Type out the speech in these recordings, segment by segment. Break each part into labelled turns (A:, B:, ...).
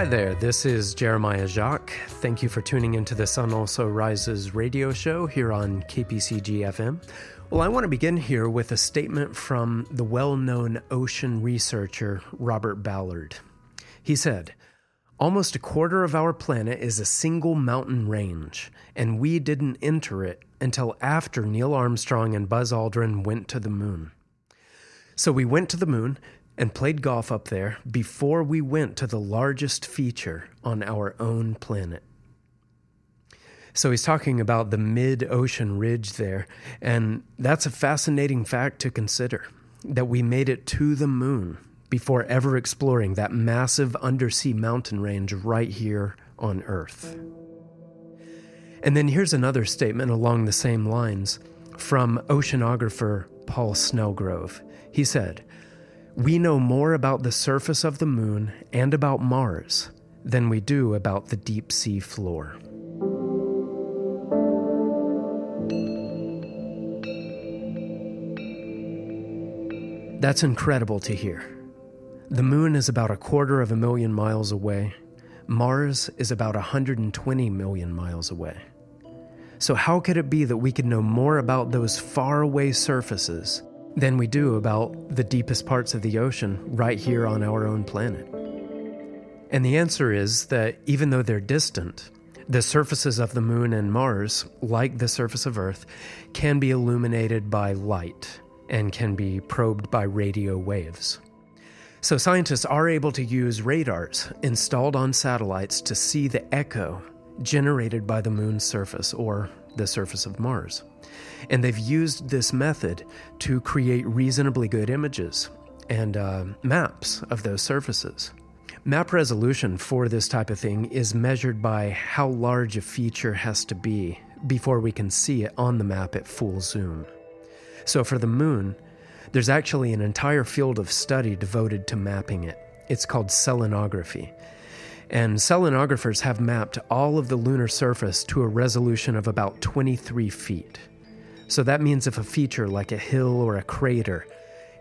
A: Hi there, this is Jeremiah Jacques. Thank you for tuning into the Sun Also Rises radio show here on KPCG FM. Well, I want to begin here with a statement from the well known ocean researcher Robert Ballard. He said, Almost a quarter of our planet is a single mountain range, and we didn't enter it until after Neil Armstrong and Buzz Aldrin went to the moon. So we went to the moon and played golf up there before we went to the largest feature on our own planet. So he's talking about the mid ocean ridge there, and that's a fascinating fact to consider that we made it to the moon before ever exploring that massive undersea mountain range right here on Earth. And then here's another statement along the same lines from oceanographer Paul Snelgrove. He said, We know more about the surface of the moon and about Mars than we do about the deep sea floor. That's incredible to hear. The moon is about a quarter of a million miles away. Mars is about 120 million miles away. So, how could it be that we could know more about those faraway surfaces than we do about the deepest parts of the ocean right here on our own planet? And the answer is that even though they're distant, the surfaces of the moon and Mars, like the surface of Earth, can be illuminated by light and can be probed by radio waves. So, scientists are able to use radars installed on satellites to see the echo generated by the moon's surface or the surface of Mars. And they've used this method to create reasonably good images and uh, maps of those surfaces. Map resolution for this type of thing is measured by how large a feature has to be before we can see it on the map at full zoom. So for the moon, there's actually an entire field of study devoted to mapping it. It's called selenography. And selenographers have mapped all of the lunar surface to a resolution of about 23 feet. So that means if a feature like a hill or a crater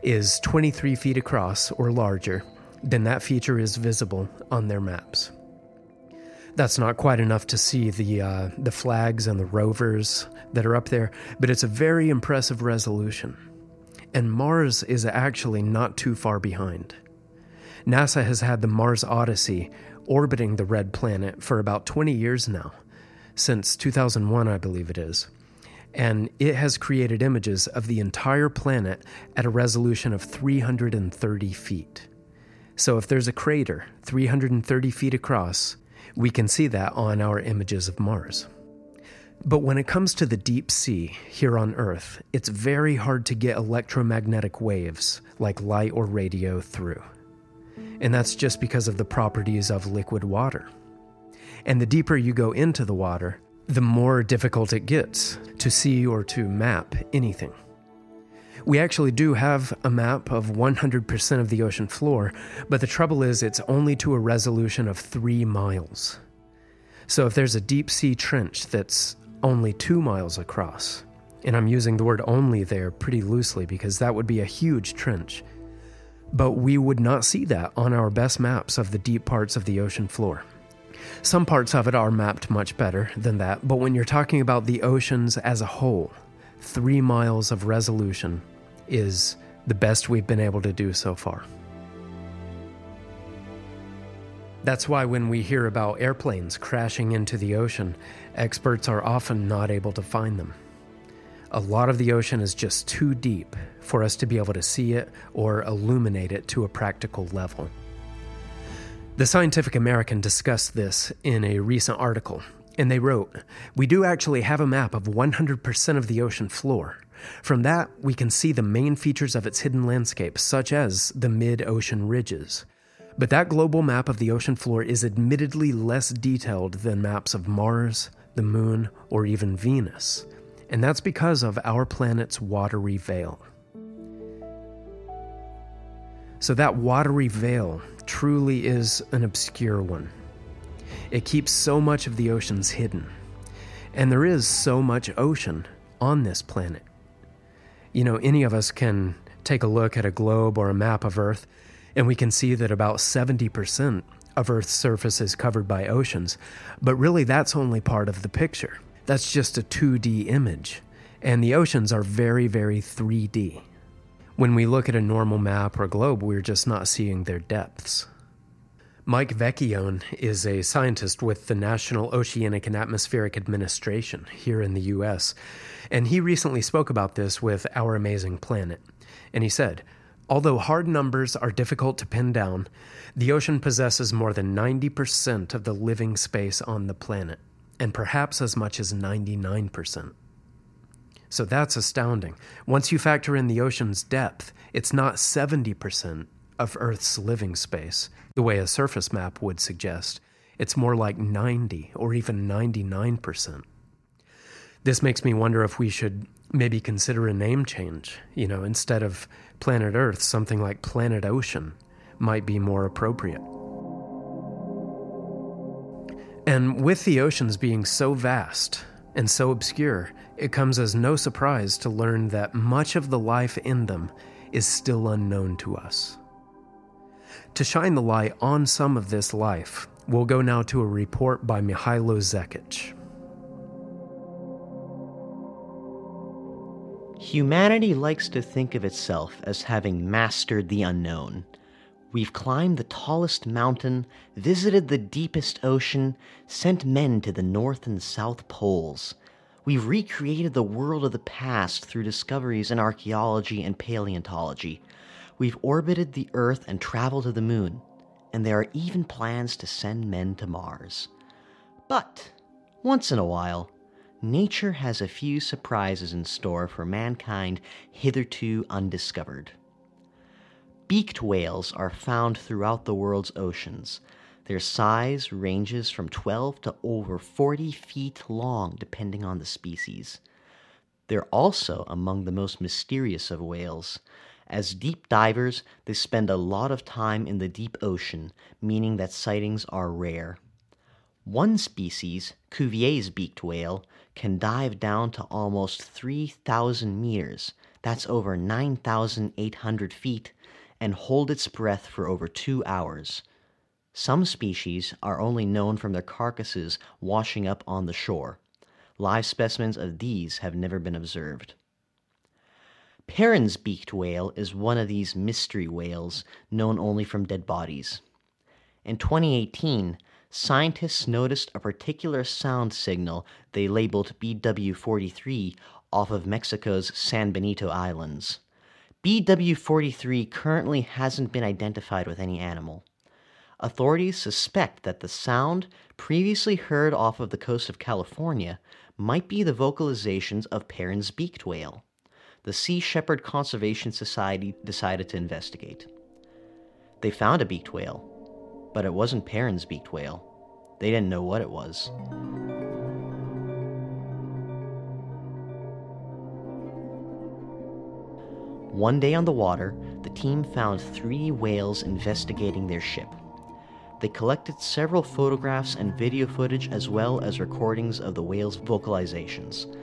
A: is 23 feet across or larger, then that feature is visible on their maps. That's not quite enough to see the uh, the flags and the rovers that are up there, but it's a very impressive resolution. And Mars is actually not too far behind. NASA has had the Mars Odyssey orbiting the red planet for about 20 years now, since 2001, I believe it is. And it has created images of the entire planet at a resolution of 330 feet. So if there's a crater 330 feet across, we can see that on our images of Mars. But when it comes to the deep sea here on Earth, it's very hard to get electromagnetic waves like light or radio through. And that's just because of the properties of liquid water. And the deeper you go into the water, the more difficult it gets to see or to map anything. We actually do have a map of 100% of the ocean floor, but the trouble is it's only to a resolution of three miles. So if there's a deep sea trench that's only two miles across, and I'm using the word only there pretty loosely because that would be a huge trench, but we would not see that on our best maps of the deep parts of the ocean floor. Some parts of it are mapped much better than that, but when you're talking about the oceans as a whole, three miles of resolution is the best we've been able to do so far. That's why when we hear about airplanes crashing into the ocean, experts are often not able to find them. A lot of the ocean is just too deep for us to be able to see it or illuminate it to a practical level. The Scientific American discussed this in a recent article, and they wrote We do actually have a map of 100% of the ocean floor. From that, we can see the main features of its hidden landscape, such as the mid ocean ridges. But that global map of the ocean floor is admittedly less detailed than maps of Mars, the Moon, or even Venus. And that's because of our planet's watery veil. So, that watery veil truly is an obscure one. It keeps so much of the oceans hidden. And there is so much ocean on this planet. You know, any of us can take a look at a globe or a map of Earth, and we can see that about 70% of Earth's surface is covered by oceans, but really that's only part of the picture. That's just a 2D image, and the oceans are very, very 3D. When we look at a normal map or globe, we're just not seeing their depths. Mike Vecchione is a scientist with the National Oceanic and Atmospheric Administration here in the US, and he recently spoke about this with Our Amazing Planet. And he said, Although hard numbers are difficult to pin down, the ocean possesses more than 90% of the living space on the planet, and perhaps as much as 99%. So that's astounding. Once you factor in the ocean's depth, it's not 70% of Earth's living space, the way a surface map would suggest. It's more like 90 or even 99%. This makes me wonder if we should maybe consider a name change. You know, instead of planet Earth, something like planet Ocean might be more appropriate. And with the oceans being so vast and so obscure, it comes as no surprise to learn that much of the life in them is still unknown to us. To shine the light on some of this life, we'll go now to a report by Mihailo Zekic.
B: Humanity likes to think of itself as having mastered the unknown. We've climbed the tallest mountain, visited the deepest ocean, sent men to the North and South Poles. We've recreated the world of the past through discoveries in archaeology and paleontology. We've orbited the Earth and traveled to the moon, and there are even plans to send men to Mars. But, once in a while, nature has a few surprises in store for mankind hitherto undiscovered. Beaked whales are found throughout the world's oceans. Their size ranges from 12 to over 40 feet long, depending on the species. They're also among the most mysterious of whales. As deep divers, they spend a lot of time in the deep ocean, meaning that sightings are rare. One species, Cuvier's beaked whale, can dive down to almost 3,000 meters, that's over 9,800 feet, and hold its breath for over two hours. Some species are only known from their carcasses washing up on the shore. Live specimens of these have never been observed. Perrin's beaked whale is one of these mystery whales known only from dead bodies. In 2018, scientists noticed a particular sound signal they labeled BW43 off of Mexico's San Benito Islands. BW43 currently hasn't been identified with any animal. Authorities suspect that the sound, previously heard off of the coast of California, might be the vocalizations of Perrin's beaked whale the Sea Shepherd Conservation Society decided to investigate. They found a beaked whale, but it wasn't Perrin's beaked whale. They didn't know what it was. One day on the water, the team found three whales investigating their ship. They collected several photographs and video footage as well as recordings of the whales' vocalizations.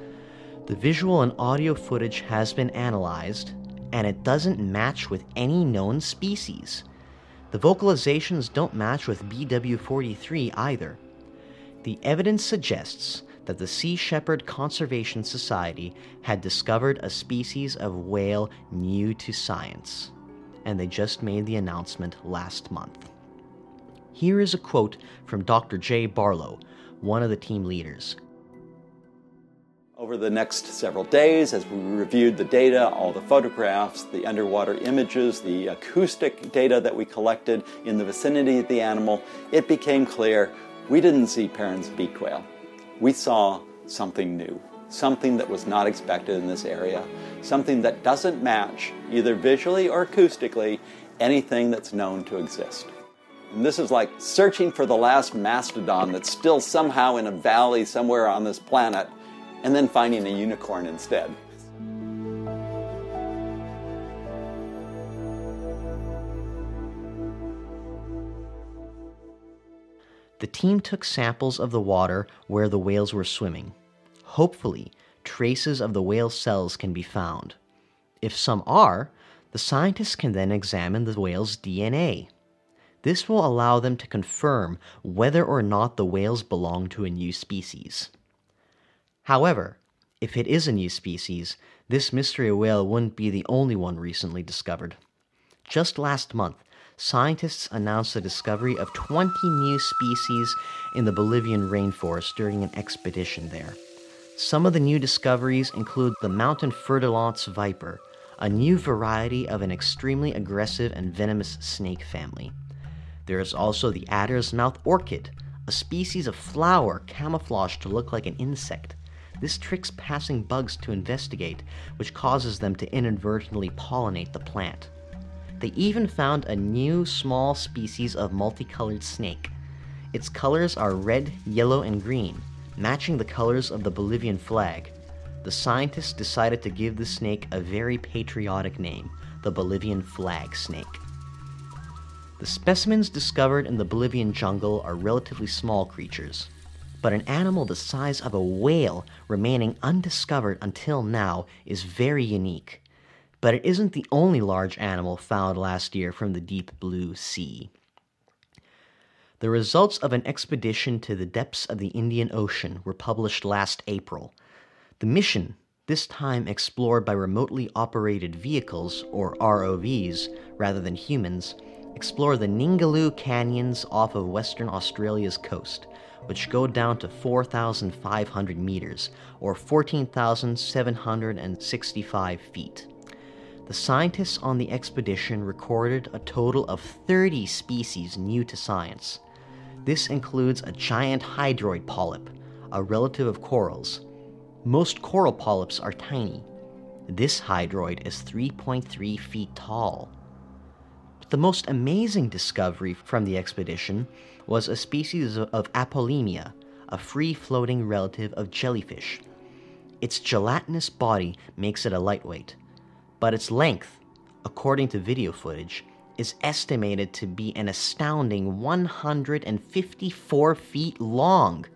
B: The visual and audio footage has been analyzed, and it doesn't match with any known species. The vocalizations don't match with BW43 either. The evidence suggests that the Sea Shepherd Conservation Society had discovered a species of whale new to science, and they just made the announcement last month. Here is a quote from Dr. Jay Barlow, one of the team leaders.
C: Over the next several days, as we reviewed the data, all the photographs, the underwater images, the acoustic data that we collected in the vicinity of the animal, it became clear we didn't see Perrin's beaked whale. We saw something new, something that was not expected in this area, something that doesn't match, either visually or acoustically, anything that's known to exist. And this is like searching for the last mastodon that's still somehow in a valley somewhere on this planet and then finding a unicorn instead.
B: The team took samples of the water where the whales were swimming. Hopefully, traces of the whale cells can be found. If some are, the scientists can then examine the whale's DNA. This will allow them to confirm whether or not the whales belong to a new species. However, if it is a new species, this mystery whale wouldn't be the only one recently discovered. Just last month, scientists announced the discovery of 20 new species in the Bolivian rainforest during an expedition there. Some of the new discoveries include the mountain fer-de-lance viper, a new variety of an extremely aggressive and venomous snake family. There is also the adder's mouth orchid, a species of flower camouflaged to look like an insect. This tricks passing bugs to investigate, which causes them to inadvertently pollinate the plant. They even found a new small species of multicolored snake. Its colors are red, yellow, and green, matching the colors of the Bolivian flag. The scientists decided to give the snake a very patriotic name the Bolivian flag snake. The specimens discovered in the Bolivian jungle are relatively small creatures, but an animal the size of a whale remaining undiscovered until now is very unique. But it isn't the only large animal found last year from the deep blue sea. The results of an expedition to the depths of the Indian Ocean were published last April. The mission, this time explored by remotely operated vehicles, or ROVs, rather than humans, explored the Ningaloo Canyons off of Western Australia's coast, which go down to 4,500 meters, or 14,765 feet. The scientists on the expedition recorded a total of 30 species new to science. This includes a giant hydroid polyp, a relative of corals. Most coral polyps are tiny. This hydroid is 3.3 feet tall. But the most amazing discovery from the expedition was a species of Apolemia, a free floating relative of jellyfish. Its gelatinous body makes it a lightweight, but its length, according to video footage, is estimated to be an astounding 154 feet long.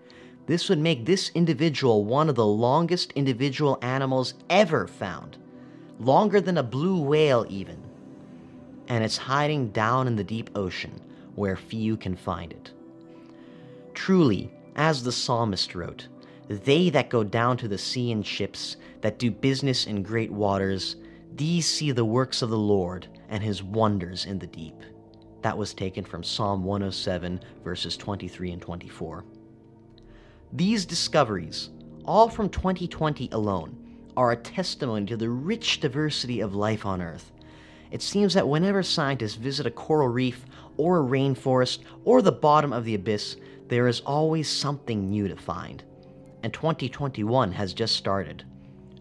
B: This would make this individual one of the longest individual animals ever found, longer than a blue whale, even. And it's hiding down in the deep ocean where few can find it. Truly, as the psalmist wrote, they that go down to the sea in ships, that do business in great waters, these see the works of the Lord and his wonders in the deep. That was taken from Psalm 107, verses 23 and 24. These discoveries, all from 2020 alone, are a testimony to the rich diversity of life on Earth. It seems that whenever scientists visit a coral reef, or a rainforest, or the bottom of the abyss, there is always something new to find. And 2021 has just started.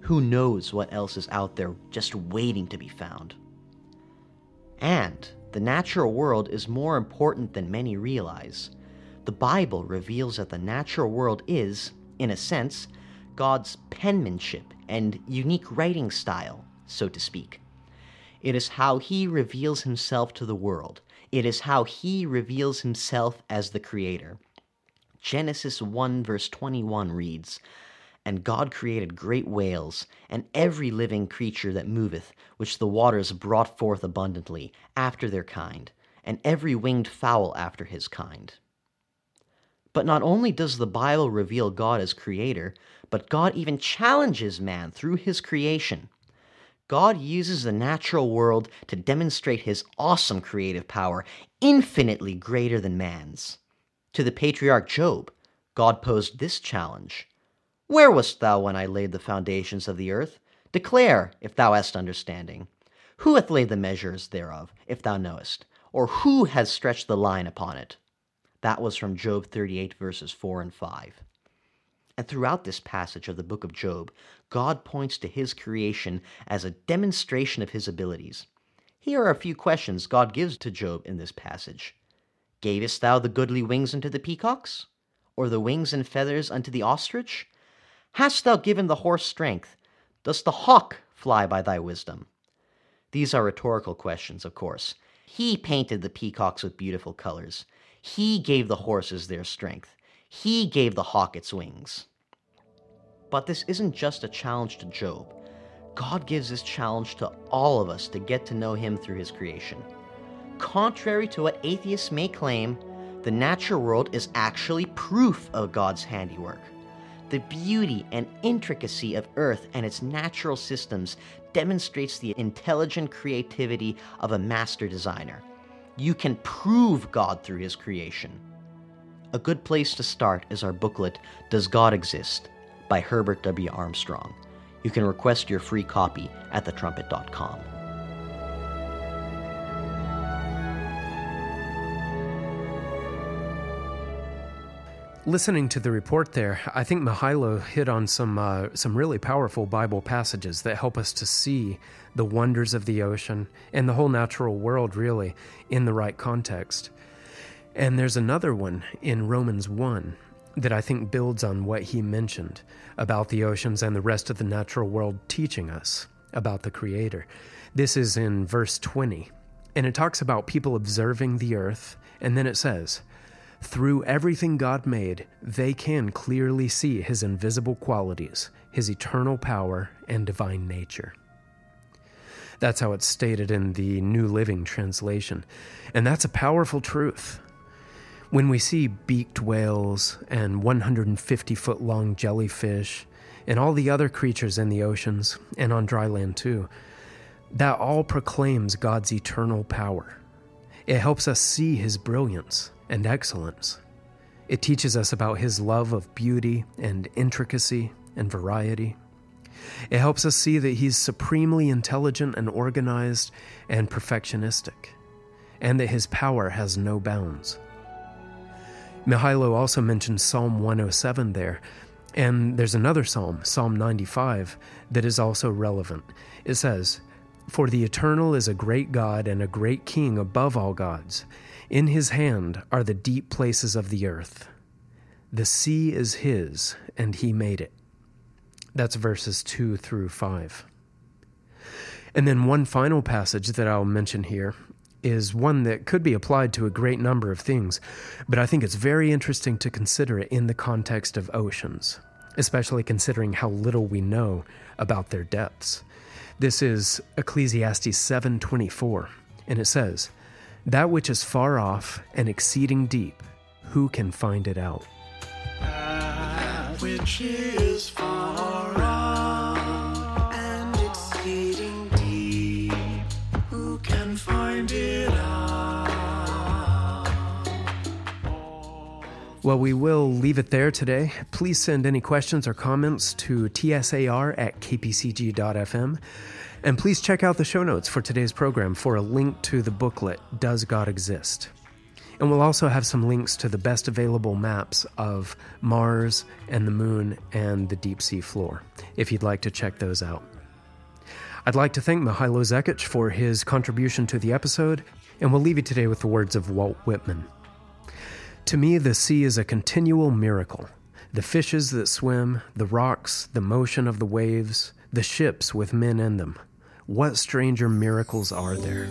B: Who knows what else is out there just waiting to be found? And the natural world is more important than many realize. The Bible reveals that the natural world is, in a sense, God's penmanship and unique writing style, so to speak. It is how He reveals Himself to the world. It is how He reveals Himself as the Creator. Genesis 1, verse 21 reads, And God created great whales, and every living creature that moveth, which the waters brought forth abundantly, after their kind, and every winged fowl after his kind. But not only does the Bible reveal God as creator, but God even challenges man through his creation. God uses the natural world to demonstrate his awesome creative power, infinitely greater than man's. To the patriarch Job, God posed this challenge Where wast thou when I laid the foundations of the earth? Declare, if thou hast understanding. Who hath laid the measures thereof, if thou knowest? Or who has stretched the line upon it? That was from Job 38, verses 4 and 5. And throughout this passage of the book of Job, God points to his creation as a demonstration of his abilities. Here are a few questions God gives to Job in this passage Gavest thou the goodly wings unto the peacocks? Or the wings and feathers unto the ostrich? Hast thou given the horse strength? Does the hawk fly by thy wisdom? These are rhetorical questions, of course. He painted the peacocks with beautiful colors. He gave the horses their strength. He gave the hawk its wings. But this isn't just a challenge to Job. God gives this challenge to all of us to get to know Him through His creation. Contrary to what atheists may claim, the natural world is actually proof of God's handiwork. The beauty and intricacy of Earth and its natural systems demonstrates the intelligent creativity of a master designer. You can prove God through his creation. A good place to start is our booklet, Does God Exist? by Herbert W. Armstrong. You can request your free copy at thetrumpet.com.
A: Listening to the report there, I think Mihailo hit on some uh, some really powerful Bible passages that help us to see the wonders of the ocean and the whole natural world really in the right context. And there's another one in Romans 1 that I think builds on what he mentioned about the oceans and the rest of the natural world teaching us about the Creator. This is in verse 20, and it talks about people observing the earth, and then it says, Through everything God made, they can clearly see His invisible qualities, His eternal power, and divine nature. That's how it's stated in the New Living Translation. And that's a powerful truth. When we see beaked whales and 150 foot long jellyfish and all the other creatures in the oceans and on dry land too, that all proclaims God's eternal power. It helps us see His brilliance and excellence. It teaches us about His love of beauty and intricacy and variety. It helps us see that He's supremely intelligent and organized and perfectionistic, and that His power has no bounds. Mihailo also mentions Psalm 107 there, and there's another psalm, Psalm 95, that is also relevant. It says, For the eternal is a great God and a great king above all gods. In his hand are the deep places of the earth. The sea is his, and he made it. That's verses 2 through 5. And then one final passage that I'll mention here is one that could be applied to a great number of things, but I think it's very interesting to consider it in the context of oceans, especially considering how little we know about their depths. This is Ecclesiastes 7:24, and it says, "That which is far off and exceeding deep, who can find it out?"
D: That which is far
A: Well, we will leave it there today. Please send any questions or comments to tsar at kpcg.fm. And please check out the show notes for today's program for a link to the booklet, Does God Exist? And we'll also have some links to the best available maps of Mars and the moon and the deep sea floor, if you'd like to check those out. I'd like to thank Mihailo Zekic for his contribution to the episode, and we'll leave you today with the words of Walt Whitman. To me, the sea is a continual miracle. The fishes that swim, the rocks, the motion of the waves, the ships with men in them. What stranger miracles are there?